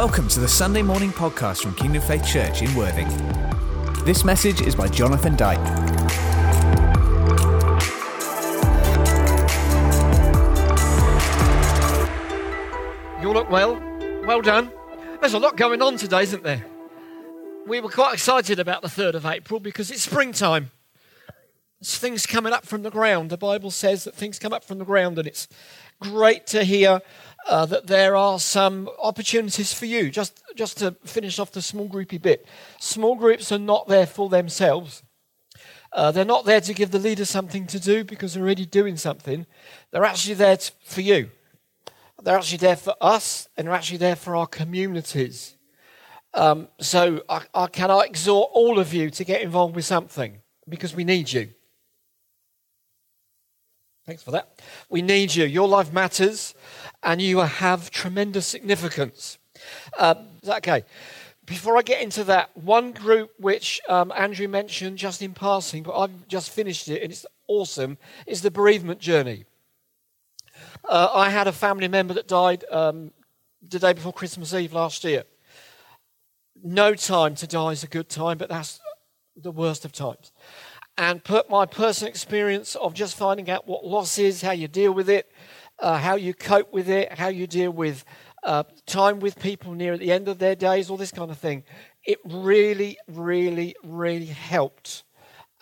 Welcome to the Sunday morning podcast from Kingdom Faith Church in Worthing. This message is by Jonathan Dyke. You look well. Well done. There's a lot going on today, isn't there? We were quite excited about the 3rd of April because it's springtime. There's things coming up from the ground. The Bible says that things come up from the ground, and it's great to hear uh, that there are some opportunities for you. Just, just to finish off the small groupy bit, small groups are not there for themselves. Uh, they're not there to give the leader something to do because they're already doing something. They're actually there to, for you. They're actually there for us, and they're actually there for our communities. Um, so I, I can I exhort all of you to get involved with something because we need you. Thanks for that. We need you. Your life matters and you have tremendous significance. Is that okay? Before I get into that, one group which um, Andrew mentioned just in passing, but I've just finished it and it's awesome, is the bereavement journey. Uh, I had a family member that died um, the day before Christmas Eve last year. No time to die is a good time, but that's the worst of times. And put my personal experience of just finding out what loss is, how you deal with it, uh, how you cope with it, how you deal with uh, time with people near at the end of their days, all this kind of thing. It really, really, really helped.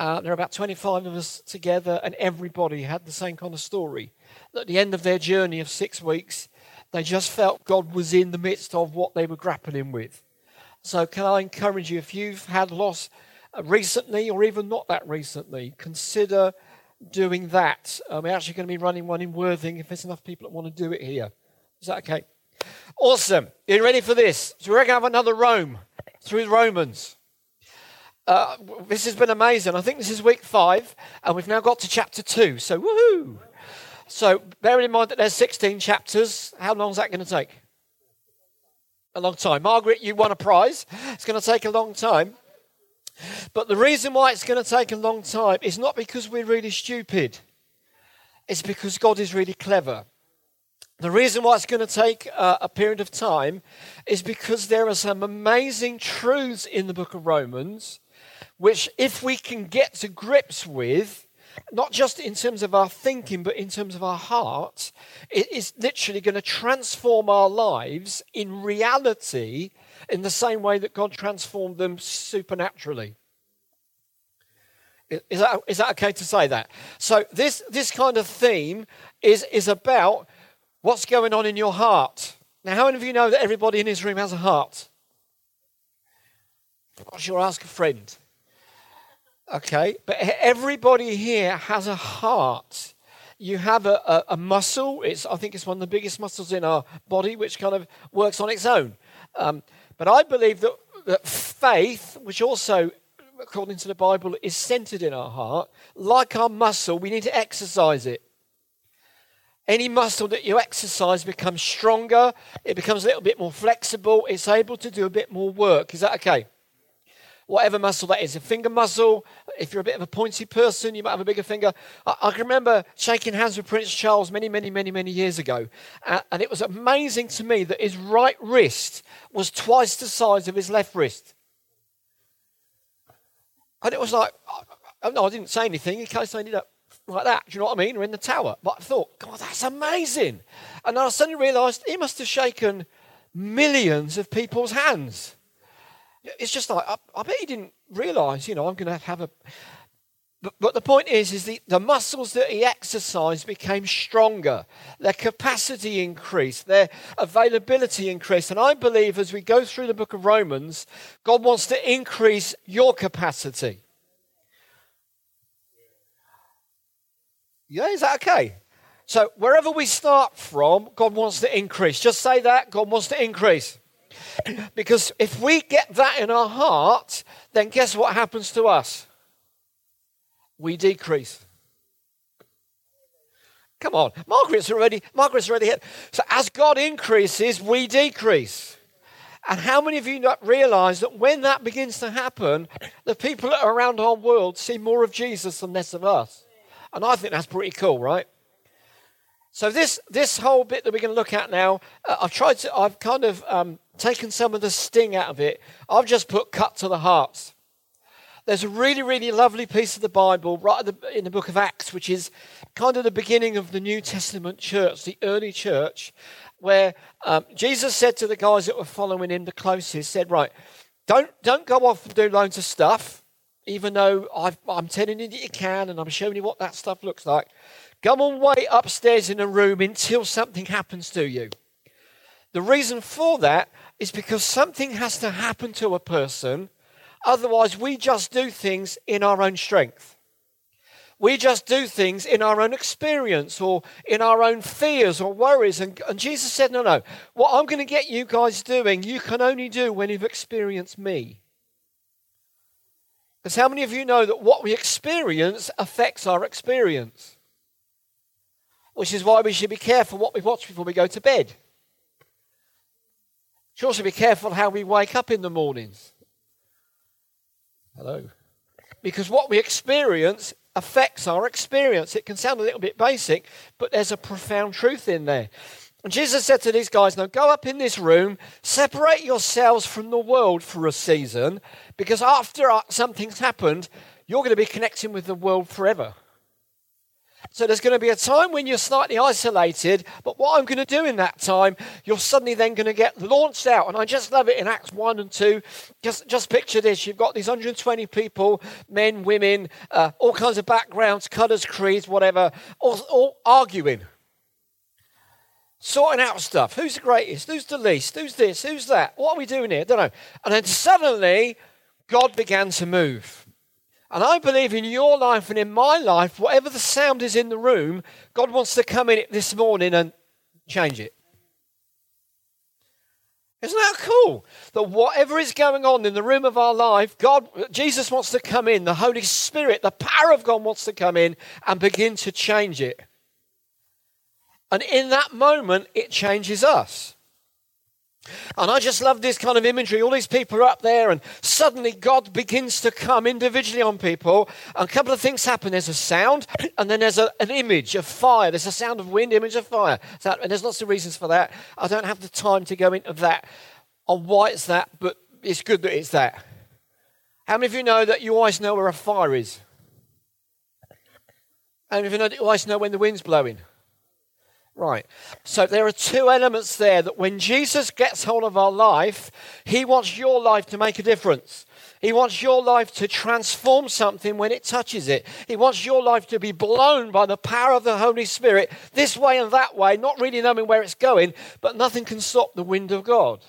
Uh, there are about 25 of us together, and everybody had the same kind of story. At the end of their journey of six weeks, they just felt God was in the midst of what they were grappling with. So, can I encourage you, if you've had loss recently or even not that recently, consider doing that. Um, we're actually going to be running one in Worthing if there's enough people that want to do it here. Is that okay? Awesome. You ready for this? So we're going to have another roam through the Romans. Uh, this has been amazing. I think this is week five, and we've now got to chapter two. So woohoo! So bearing in mind that there's 16 chapters, how long is that going to take? A long time. Margaret, you won a prize. It's going to take a long time. But the reason why it's going to take a long time is not because we're really stupid, it's because God is really clever. The reason why it's going to take uh, a period of time is because there are some amazing truths in the book of Romans, which, if we can get to grips with, not just in terms of our thinking, but in terms of our heart, it is literally going to transform our lives in reality in the same way that God transformed them supernaturally. Is that, is that okay to say that? So, this, this kind of theme is, is about what's going on in your heart. Now, how many of you know that everybody in this room has a heart? I sure ask a friend. Okay, but everybody here has a heart. You have a, a, a, muscle. It's, I think it's one of the biggest muscles in our body, which kind of works on its own. Um, but I believe that, that faith, which also, according to the Bible, is centered in our heart, like our muscle, we need to exercise it. Any muscle that you exercise becomes stronger, it becomes a little bit more flexible, it's able to do a bit more work. Is that okay? Whatever muscle that is, a finger muscle, if you're a bit of a pointy person, you might have a bigger finger. I, I can remember shaking hands with Prince Charles many, many, many, many years ago. Uh, and it was amazing to me that his right wrist was twice the size of his left wrist. And it was like, oh, no, I didn't say anything in case I ended up like that. Do you know what I mean? Or in the tower. But I thought, God, that's amazing. And I suddenly realized he must have shaken millions of people's hands. It's just like, I, I bet he didn't realize, you know, I'm going to have a. But, but the point is, is the, the muscles that he exercised became stronger. Their capacity increased. Their availability increased. And I believe as we go through the book of Romans, God wants to increase your capacity. Yeah, is that okay? So wherever we start from, God wants to increase. Just say that. God wants to increase. Because if we get that in our heart, then guess what happens to us? We decrease. Come on, Margaret's already Margaret's already hit. So as God increases, we decrease. And how many of you not realize that when that begins to happen, the people around our world see more of Jesus and less of us? And I think that's pretty cool, right? So this this whole bit that we're going to look at now, uh, I've tried to, I've kind of um, taken some of the sting out of it. I've just put cut to the heart. There's a really, really lovely piece of the Bible right in the book of Acts, which is kind of the beginning of the New Testament church, the early church, where um, Jesus said to the guys that were following him the closest, said, Right, don't, don't go off and do loads of stuff, even though i am telling you that you can and I'm showing you what that stuff looks like. Go and wait upstairs in a room until something happens to you. The reason for that is because something has to happen to a person Otherwise, we just do things in our own strength. We just do things in our own experience or in our own fears or worries. And, and Jesus said, No, no. What I'm going to get you guys doing, you can only do when you've experienced me. Because how many of you know that what we experience affects our experience? Which is why we should be careful what we watch before we go to bed. Should also be careful how we wake up in the mornings. Hello. Because what we experience affects our experience. It can sound a little bit basic, but there's a profound truth in there. And Jesus said to these guys, Now go up in this room, separate yourselves from the world for a season, because after something's happened, you're going to be connecting with the world forever. So there's going to be a time when you're slightly isolated, but what I'm going to do in that time, you're suddenly then going to get launched out. And I just love it in Acts 1 and 2. Just, just picture this you've got these 120 people, men, women, uh, all kinds of backgrounds, colours, creeds, whatever, all, all arguing. Sorting out stuff. Who's the greatest? Who's the least? Who's this? Who's that? What are we doing here? I don't know. And then suddenly, God began to move. And I believe in your life and in my life, whatever the sound is in the room, God wants to come in this morning and change it. Isn't that cool? That whatever is going on in the room of our life, God, Jesus wants to come in. The Holy Spirit, the power of God wants to come in and begin to change it. And in that moment, it changes us. And I just love this kind of imagery. All these people are up there, and suddenly God begins to come individually on people. And a couple of things happen. There's a sound, and then there's a, an image of fire. There's a sound of wind, image of fire. And there's lots of reasons for that. I don't have the time to go into that on why it's that, but it's good that it's that. How many of you know that you always know where a fire is? How many of you know that you always know when the wind's blowing? Right. So there are two elements there that when Jesus gets hold of our life, he wants your life to make a difference. He wants your life to transform something when it touches it. He wants your life to be blown by the power of the Holy Spirit this way and that way, not really knowing where it's going, but nothing can stop the wind of God.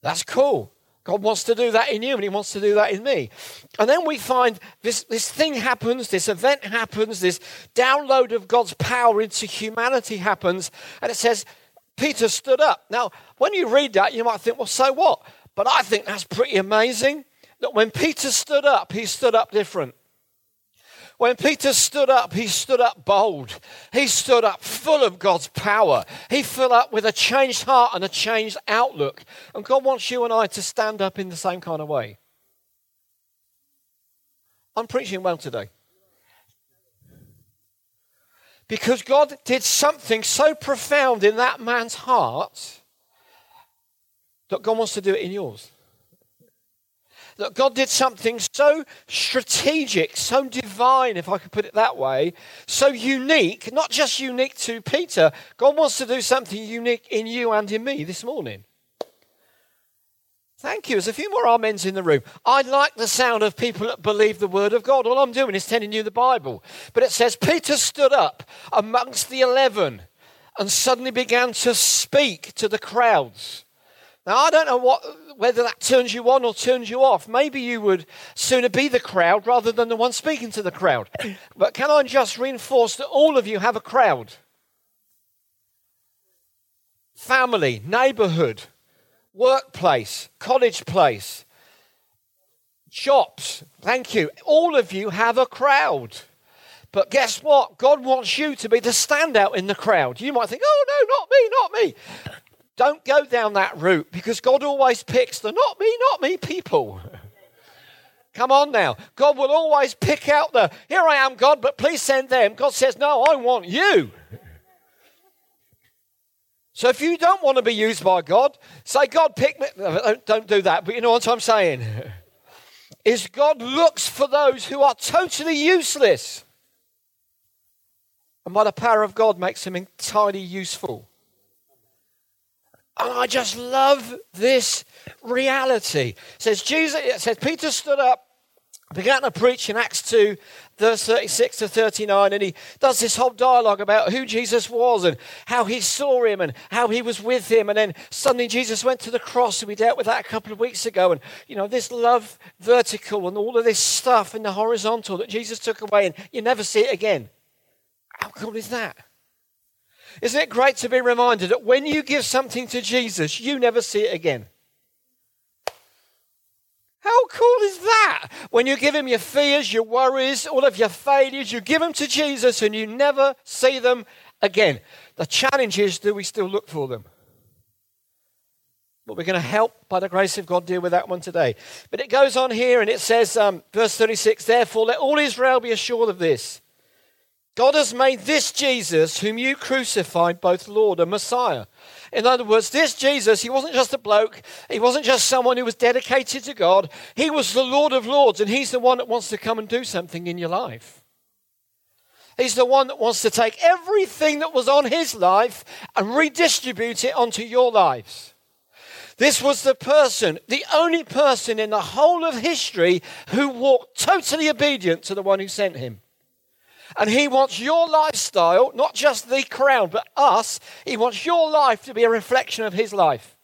That's cool. God wants to do that in you and He wants to do that in me. And then we find this, this thing happens, this event happens, this download of God's power into humanity happens, and it says, Peter stood up. Now, when you read that, you might think, well, so what? But I think that's pretty amazing that when Peter stood up, he stood up different. When Peter stood up, he stood up bold. He stood up full of God's power. He filled up with a changed heart and a changed outlook. And God wants you and I to stand up in the same kind of way. I'm preaching well today. Because God did something so profound in that man's heart that God wants to do it in yours that God did something so strategic, so divine, if I could put it that way, so unique, not just unique to Peter. God wants to do something unique in you and in me this morning. Thank you. There's a few more amens in the room. I like the sound of people that believe the word of God. All I'm doing is telling you the Bible. But it says Peter stood up amongst the eleven and suddenly began to speak to the crowds. Now, I don't know what, whether that turns you on or turns you off. Maybe you would sooner be the crowd rather than the one speaking to the crowd. But can I just reinforce that all of you have a crowd? Family, neighborhood, workplace, college place, shops. Thank you. All of you have a crowd. But guess what? God wants you to be the standout in the crowd. You might think, oh, no, not me, not me. Don't go down that route because God always picks the not me, not me people. Come on now. God will always pick out the, here I am, God, but please send them. God says, no, I want you. So if you don't want to be used by God, say, God, pick me. Don't do that, but you know what I'm saying. Is God looks for those who are totally useless. And by the power of God makes them entirely useful. And I just love this reality. It says Jesus, it says Peter stood up began to preach in Acts 2, verse 36 to 39, and he does this whole dialogue about who Jesus was and how he saw him and how he was with him. And then suddenly Jesus went to the cross, and we dealt with that a couple of weeks ago. And, you know, this love vertical and all of this stuff in the horizontal that Jesus took away, and you never see it again. How cool is that? Isn't it great to be reminded that when you give something to Jesus, you never see it again? How cool is that? When you give him your fears, your worries, all of your failures, you give them to Jesus and you never see them again. The challenge is do we still look for them? But we're going to help, by the grace of God, deal with that one today. But it goes on here and it says, um, verse 36 Therefore, let all Israel be assured of this God has made this Jesus, whom you crucified, both Lord and Messiah. In other words, this Jesus, he wasn't just a bloke, he wasn't just someone who was dedicated to God, he was the Lord of Lords, and he's the one that wants to come and do something in your life. He's the one that wants to take everything that was on his life and redistribute it onto your lives. This was the person, the only person in the whole of history who walked totally obedient to the one who sent him. And He wants your lifestyle, not just the crown, but us. He wants your life to be a reflection of His life.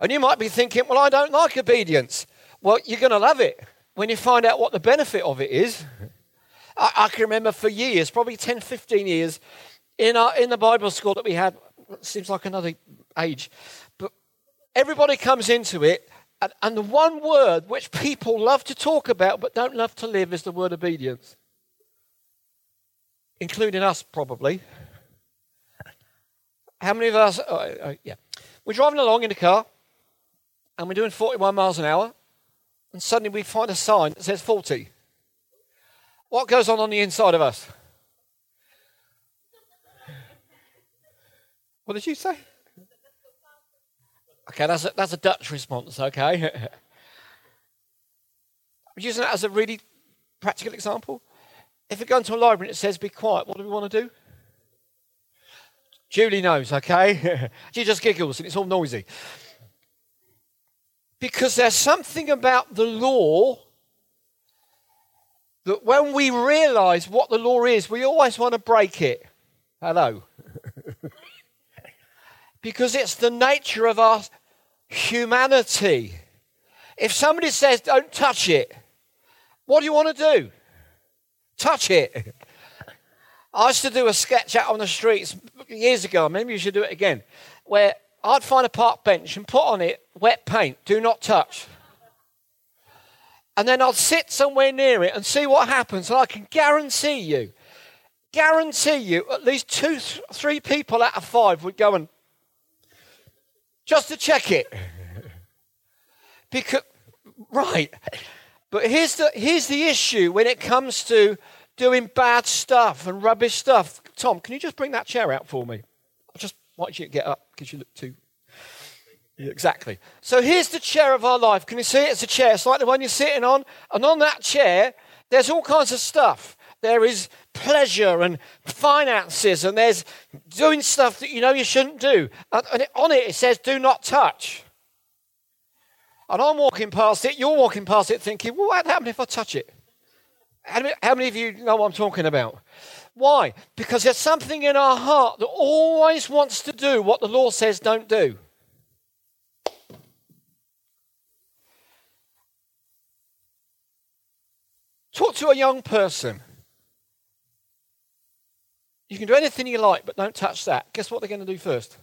And you might be thinking, well, I don't like obedience. Well, you're going to love it when you find out what the benefit of it is. I, I, can remember for years, probably 10, 15 years, in, our, in the Bible school that we had, seems like another age, but everybody comes into it and, and the one word which people love to talk about but don't love to live is the word obedience. Including us, probably. How many of us? Oh, oh, oh, yeah. We're driving along in a car and we're doing 41 miles an hour, and suddenly we find a sign that says 40. What goes on on the inside of us? What did you say? Okay, that's a, that's a Dutch response, okay? I'm using that as a really practical example. If we go into a library and it says be quiet, what do we want to do? Julie knows, okay? she just giggles and it's all noisy. Because there's something about the law that when we realize what the law is, we always want to break it. Hello. because it's the nature of our humanity. If somebody says, don't touch it, what do you want to do? Touch it. I used to do a sketch out on the streets years ago, maybe you should do it again, where I'd find a park bench and put on it wet paint, do not touch. And then I'd sit somewhere near it and see what happens. And I can guarantee you, guarantee you, at least two, three people out of five would go and just to check it. Because, right. But here's the, here's the issue when it comes to doing bad stuff and rubbish stuff. Tom, can you just bring that chair out for me? I just want you to get up because you look too. Yeah, exactly. So here's the chair of our life. Can you see it? It's a chair. It's like the one you're sitting on. And on that chair, there's all kinds of stuff. There is pleasure and finances, and there's doing stuff that you know you shouldn't do. And on it, it says, do not touch. And I'm walking past it, you're walking past it thinking, well, what happened if I touch it? How many, how many of you know what I'm talking about? Why? Because there's something in our heart that always wants to do what the law says don't do. Talk to a young person. You can do anything you like, but don't touch that. Guess what they're going to do first?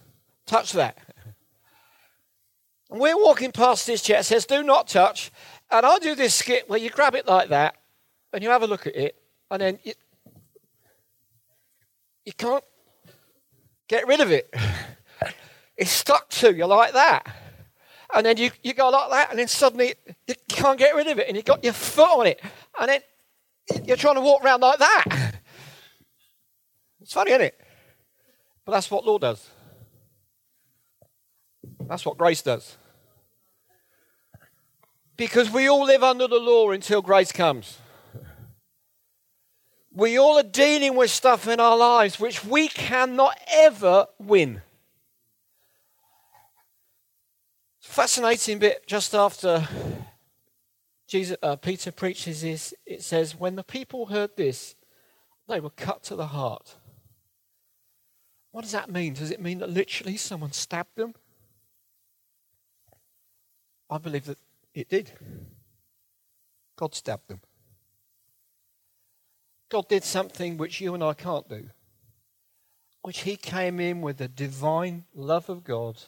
Touch that. And we're walking past this chair, it says, do not touch. And I do this skit where you grab it like that and you have a look at it, and then you, you can't get rid of it. it's stuck to you like that. And then you, you go like that, and then suddenly you can't get rid of it, and you've got your foot on it, and then you're trying to walk around like that. It's funny, isn't it? But that's what law does. That's what grace does. Because we all live under the law until grace comes. We all are dealing with stuff in our lives which we cannot ever win. Fascinating bit just after Jesus, uh, Peter preaches this, it says, When the people heard this, they were cut to the heart. What does that mean? Does it mean that literally someone stabbed them? I believe that it did. God stabbed them. God did something which you and I can't do, which He came in with the divine love of God,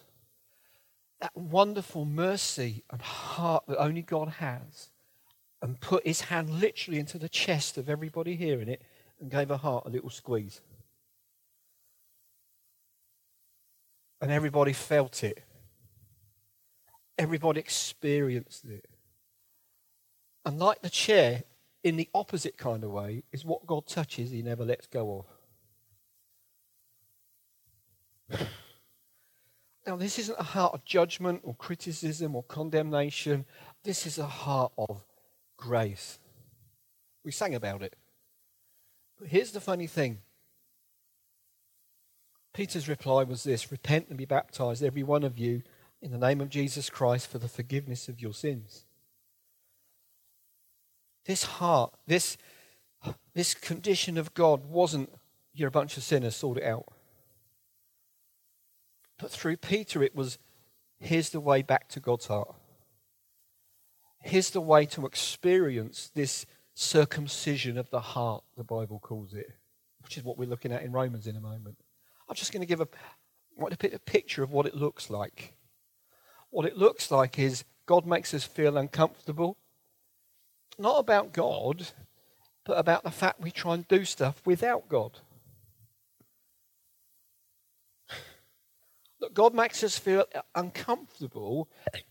that wonderful mercy and heart that only God has, and put His hand literally into the chest of everybody hearing it and gave a heart a little squeeze. And everybody felt it. Everybody experienced it. And like the chair, in the opposite kind of way, is what God touches, He never lets go of. Now, this isn't a heart of judgment or criticism or condemnation. This is a heart of grace. We sang about it. But here's the funny thing Peter's reply was this Repent and be baptized, every one of you, in the name of Jesus Christ for the forgiveness of your sins. This heart, this, this condition of God wasn't you're a bunch of sinners, sort it out. But through Peter, it was here's the way back to God's heart. Here's the way to experience this circumcision of the heart, the Bible calls it, which is what we're looking at in Romans in a moment. I'm just going to give a, a picture of what it looks like. What it looks like is God makes us feel uncomfortable. Not about God, but about the fact we try and do stuff without God. Look, God makes us feel uncomfortable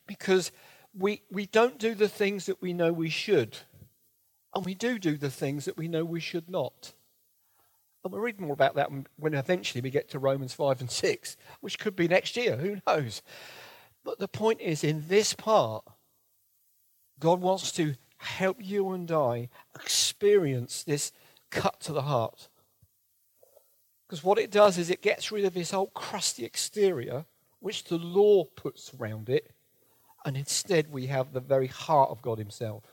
because we, we don't do the things that we know we should. And we do do the things that we know we should not. And we'll read more about that when eventually we get to Romans 5 and 6, which could be next year. Who knows? But the point is, in this part, God wants to help you and I experience this cut to the heart. Because what it does is it gets rid of this old crusty exterior, which the law puts around it, and instead we have the very heart of God Himself.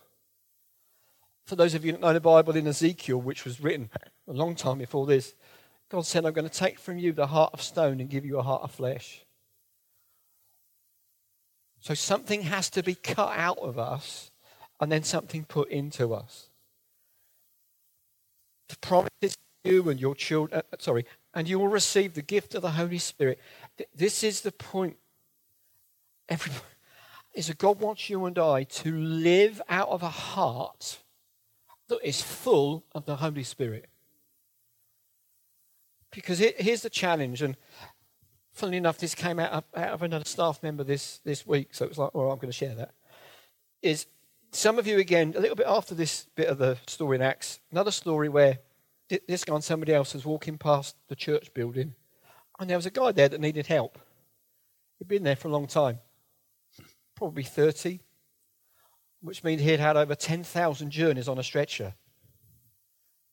For those of you that know the Bible in Ezekiel, which was written a long time before this, God said, I'm going to take from you the heart of stone and give you a heart of flesh. So something has to be cut out of us and then something put into us. The promises you and your children, uh, sorry, and you will receive the gift of the Holy Spirit. This is the point. Everybody, is that God wants you and I to live out of a heart is full of the Holy Spirit. Because it, here's the challenge, and funnily enough, this came out of, out of another staff member this, this week, so it was like, well, I'm going to share that. Is some of you, again, a little bit after this bit of the story in Acts, another story where this guy and somebody else was walking past the church building, and there was a guy there that needed help. He'd been there for a long time, probably 30, which means he'd had over 10,000 journeys on a stretcher.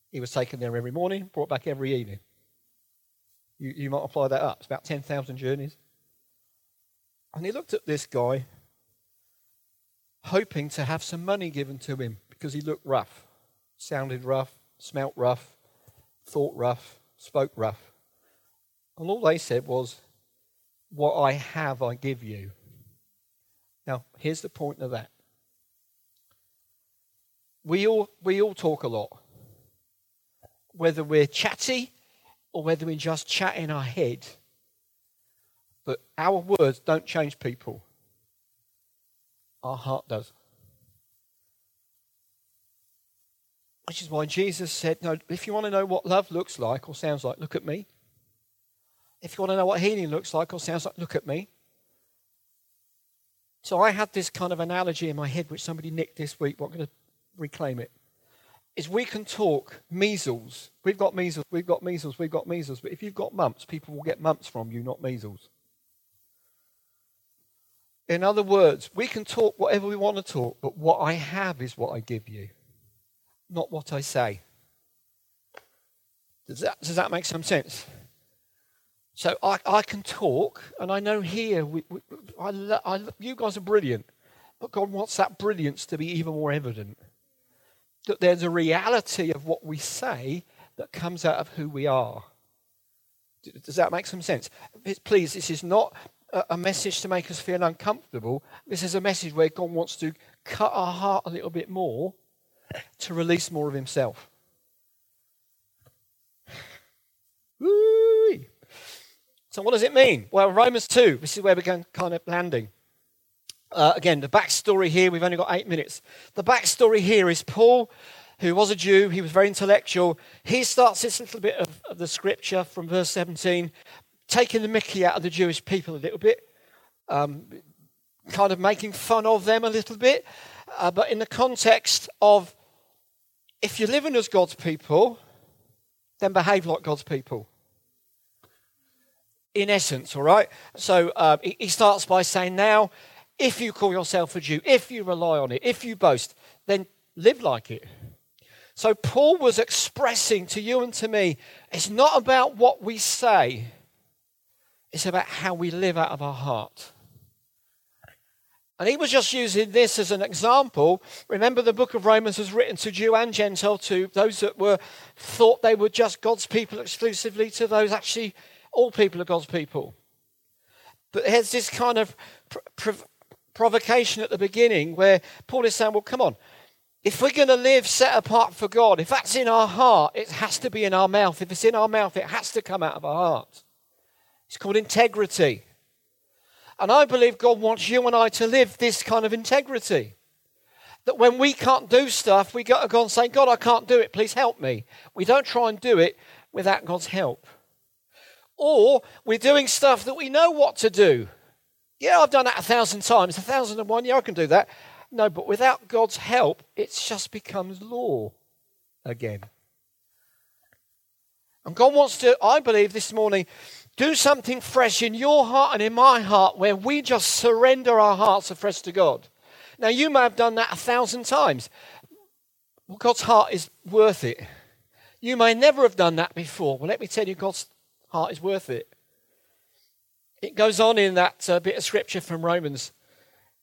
He was taken there every morning, brought back every evening. You, you multiply that up, it's about 10,000 journeys. And he looked at this guy, hoping to have some money given to him because he looked rough, sounded rough, smelt rough, thought rough, spoke rough. And all they said was, What I have, I give you. Now, here's the point of that. We all, we all talk a lot. Whether we're chatty or whether we just chat in our head. But our words don't change people, our heart does. Which is why Jesus said, No, if you want to know what love looks like or sounds like, look at me. If you want to know what healing looks like or sounds like, look at me. So I had this kind of analogy in my head which somebody nicked this week, but I'm going to reclaim it. is we can talk measles. We've got measles, we've got measles, we've got measles. But if you've got mumps, people will get mumps from you, not measles. In other words, we can talk whatever we want to talk, but what I have is what I give you, not what I say. Does that, does that make some sense? So I, I can talk, and I know here, we, we, I, I, you guys are brilliant, but God wants that brilliance to be even more evident. That there's a reality of what we say that comes out of who we are. Does that make some sense? Please, this is not a message to make us feel uncomfortable. This is a message where God wants to cut our heart a little bit more to release more of Himself. Woo! So, what does it mean? Well, Romans 2, this is where we're kind of landing. Uh, again, the backstory here, we've only got eight minutes. The backstory here is Paul, who was a Jew, he was very intellectual. He starts this little bit of, of the scripture from verse 17 taking the mickey out of the Jewish people a little bit, um, kind of making fun of them a little bit, uh, but in the context of if you're living as God's people, then behave like God's people. In essence, all right? So uh, he starts by saying, now, if you call yourself a Jew, if you rely on it, if you boast, then live like it. So Paul was expressing to you and to me, it's not about what we say, it's about how we live out of our heart. And he was just using this as an example. Remember, the book of Romans was written to Jew and Gentile, to those that were thought they were just God's people exclusively, to those actually all people are God's people. But there's this kind of provocation at the beginning where Paul is saying, well, come on. If we're going to live set apart for God, if that's in our heart, it has to be in our mouth. If it's in our mouth, it has to come out of our heart. It's called integrity. And I believe God wants you and I to live this kind of integrity. That when we can't do stuff, we got to go and say, God, I can't do it. Please help me. We don't try and do it without God's help. Or we're doing stuff that we know what to do. Yeah, I've done that a thousand times, a thousand and one. Yeah, I can do that. No, but without God's help, it just becomes law again. And God wants to, I believe this morning, do something fresh in your heart and in my heart where we just surrender our hearts afresh to God. Now, you may have done that a thousand times. Well, God's heart is worth it. You may never have done that before. Well, let me tell you, God's heart is worth it. It goes on in that uh, bit of scripture from Romans.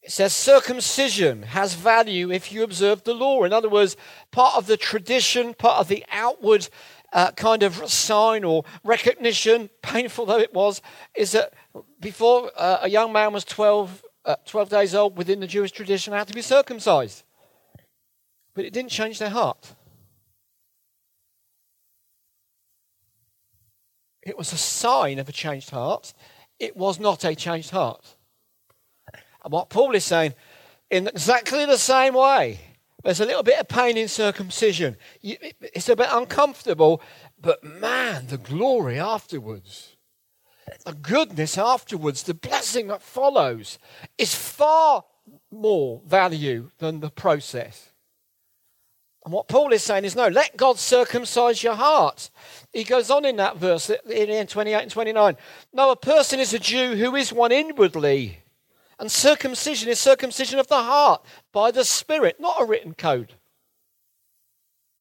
It says, circumcision has value if you observe the law. In other words, part of the tradition, part of the outward uh, kind of sign or recognition, painful though it was, is that before uh, a young man was 12, uh, 12 days old within the Jewish tradition, had to be circumcised. But it didn't change their heart. It was a sign of a changed heart. It was not a changed heart. And what Paul is saying, in exactly the same way, there's a little bit of pain in circumcision. It's a bit uncomfortable, but man, the glory afterwards, the goodness afterwards, the blessing that follows is far more value than the process. And what Paul is saying is no, let God circumcise your heart. He goes on in that verse in 28 and 29. No, a person is a Jew who is one inwardly and circumcision is circumcision of the heart by the Spirit, not a written code.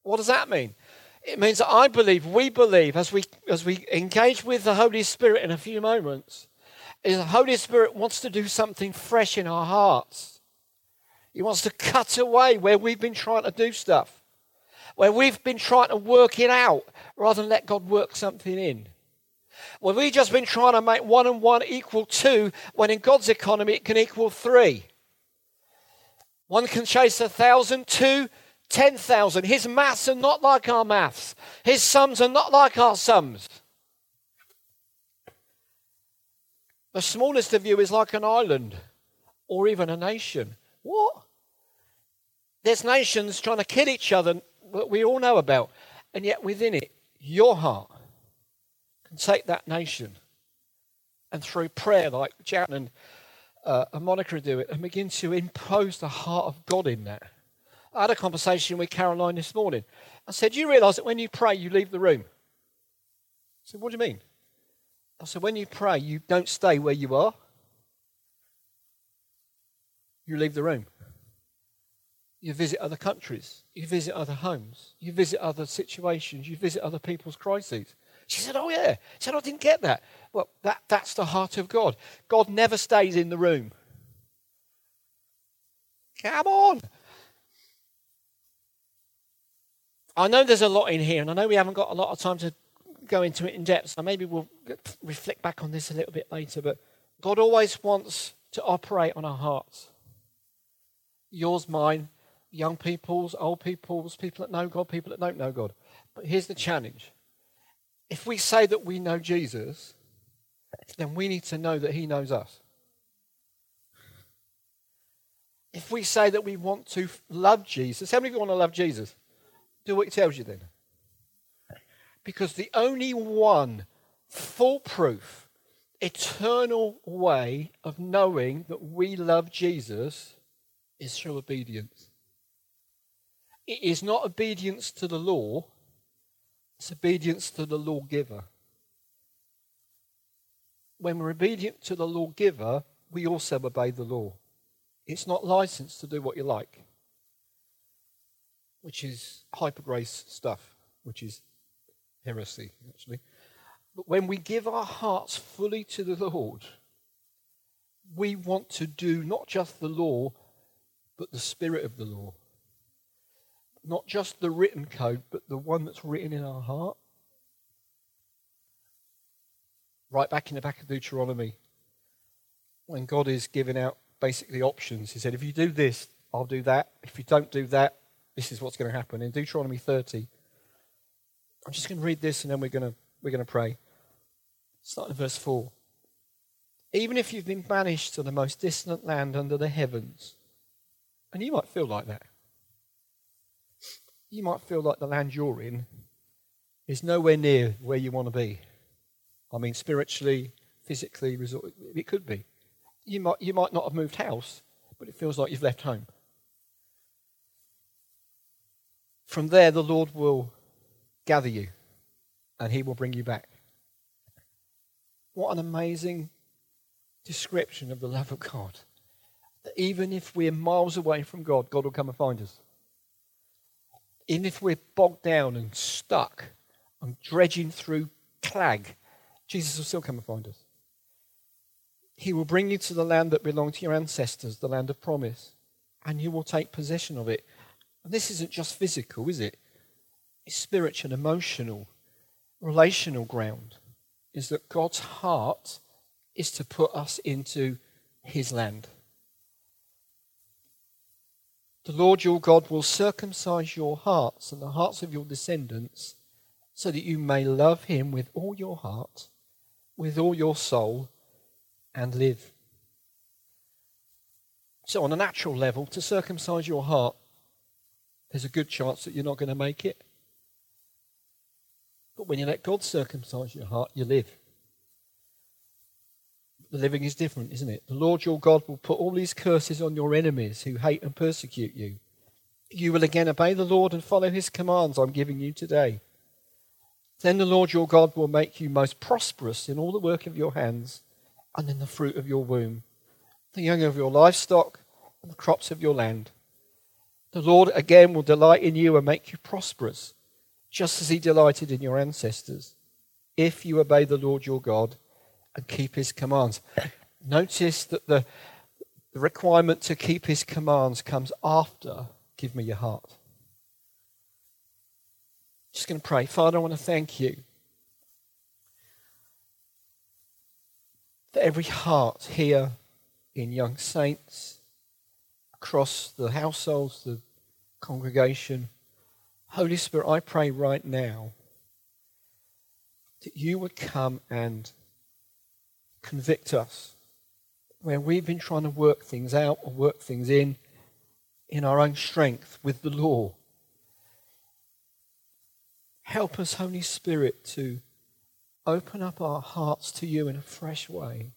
What does that mean? It means that I believe, we believe, as we, as we engage with the Holy Spirit in a few moments, is the Holy Spirit wants to do something fresh in our hearts. He wants to cut away where we've been trying to do stuff, where we've been trying to work it out rather than let God work something in. Where we've just been trying to make one and one equal two, when in God's economy it can equal three. One can chase a thousand, two, ten thousand. His maths are not like our maths, his sums are not like our sums. The smallest of you is like an island or even a nation. What? There's nations trying to kill each other that we all know about, and yet within it, your heart can take that nation and through prayer, like Jan and, uh, and Monica do it, and begin to impose the heart of God in that. I had a conversation with Caroline this morning. I said, You realize that when you pray, you leave the room? I said, What do you mean? I said, When you pray, you don't stay where you are, you leave the room. You visit other countries, you visit other homes, you visit other situations, you visit other people's crises. She said, Oh, yeah. She said, I didn't get that. Well, that, that's the heart of God. God never stays in the room. Come on. I know there's a lot in here, and I know we haven't got a lot of time to go into it in depth, so maybe we'll reflect back on this a little bit later. But God always wants to operate on our hearts yours, mine, young people's, old people's, people that know God, people that don't know God. But here's the challenge if we say that we know Jesus, then we need to know that he knows us. If we say that we want to love Jesus, how many of you want to love Jesus? Do what he tells you then. Because the only one foolproof, eternal way of knowing that we love Jesus is through obedience. It is not obedience to the law, it's obedience to the lawgiver. When we're obedient to the lawgiver, we also obey the law. It's not licensed to do what you like, which is hyper grace stuff, which is heresy, actually. But when we give our hearts fully to the Lord, we want to do not just the law, but the spirit of the law not just the written code, but the one that's written in our heart. Right back in the back of Deuteronomy, when God is giving out basically options, He said, if you do this, I'll do that. If you don't do that, this is what's going to happen. In Deuteronomy 30, I'm just going to read this and then we're going to, we're going to pray. Starting in verse 4. Even if you've been banished to the most distant land under the heavens, and you might feel like that you might feel like the land you're in is nowhere near where you want to be. I mean, spiritually, physically, it could be. You might, you might not have moved house, but it feels like you've left home. From there, the Lord will gather you and he will bring you back. What an amazing description of the love of God. That even if we're miles away from God, God will come and find us even if we're bogged down and stuck and dredging through clag, Jesus will still come and find us. He will bring you to the land that belonged to your ancestors, the land of promise, and you will take possession of it. And this isn't just physical, is it? It's spiritual, emotional, relational ground. Is that God's heart is to put us into his land. The Lord your God will circumcise your hearts and the hearts of your descendants, so that you may love him with all your heart, with all your soul, and live. So, on a natural level, to circumcise your heart, there's a good chance that you're not going to make it. But when you let God circumcise your heart, you live living is different, isn't it? The Lord your God will put all these curses on your enemies who hate and persecute you. You will again obey the Lord and follow his commands I'm giving you today. Then the Lord your God will make you most prosperous in all the work of your hands and in the fruit of your womb, the young of your livestock and the crops of your land. The Lord again will delight in you and make you prosperous, just as he delighted in your ancestors, if you obey the Lord your God and keep his commands. Notice that the, the requirement to keep his commands comes after give me your heart. Just going to pray. Father, I want to thank you for every heart here in Young Saints, across the households, the congregation. Holy Spirit, I pray right now that you would come and convict us where we've been trying to work things out or work things in in our own strength with the law. Help us, Holy Spirit, to open up our hearts to you in a fresh way.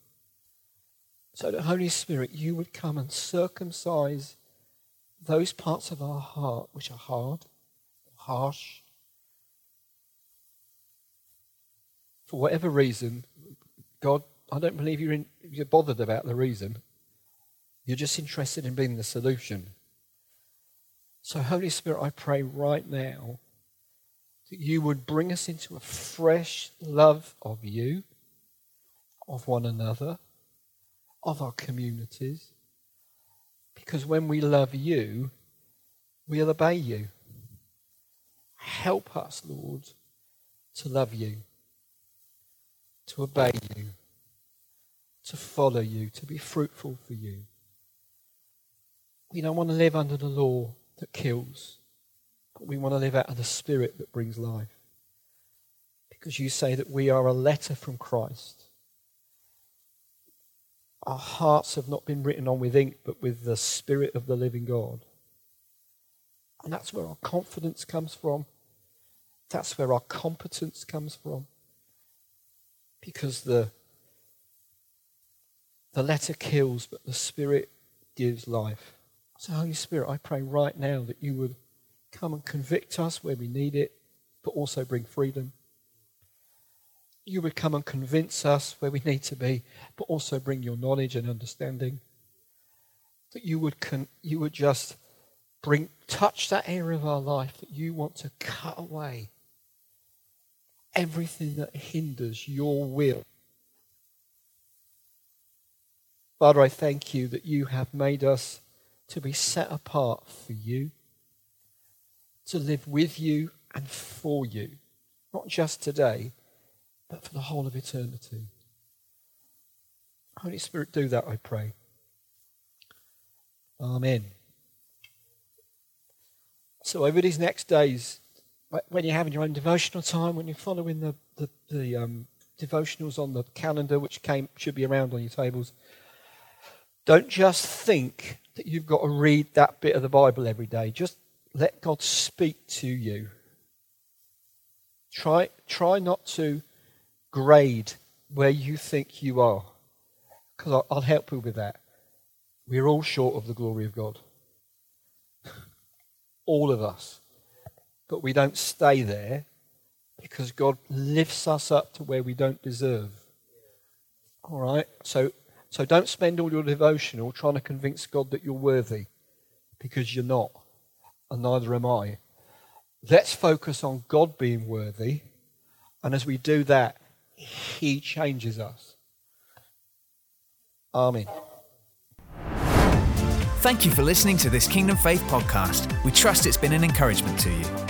So that, Holy Spirit, you would come and circumcise those parts of our heart which are hard, harsh, for whatever reason, God, I don't believe you're, in, you're bothered about the reason. You're just interested in being the solution. So, Holy Spirit, I pray right now that you would bring us into a fresh love of you, of one another, of our communities. Because when we love you, we'll obey you. Help us, Lord, to love you, to obey you, to follow you, to be fruitful for you. We don't want to live under the law that kills, but we want to live out of the spirit that brings life. Because you say that we are a letter from Christ. Our hearts have not been written on with ink, but with the spirit of the living God. And that's where our confidence comes from. That's where our competence comes from. Because the, the letter kills, but the Spirit gives life. So, Holy Spirit, I pray right now that you would come and convict us where we need it, but also bring freedom. You would come and convince us where we need to be, but also bring your knowledge and understanding. That you would, con- you would just bring touch that area of our life that you want to cut away everything that hinders your will. Father, I thank you that you have made us to be set apart for you, to live with you and for you, not just today, but for the whole of eternity. Holy Spirit, do that, I pray. Amen. So, over these next days, when you're having your own devotional time, when you're following the, the, the um, devotionals on the calendar, which came should be around on your tables, don't just think that you've got to read that bit of the Bible every day. Just let God speak to you. Try, try not to grade where you think you are, because I'll, I'll help you with that. We're all short of the glory of God. all of us. But we don't stay there because God lifts us up to where we don't deserve. All right? So so don't spend all your devotional trying to convince God that you're worthy because you're not, and neither am I. Let's focus on God being worthy, and as we do that, He changes us. Amen. Thank you for listening to this Kingdom Faith podcast. We trust it's been an encouragement to you.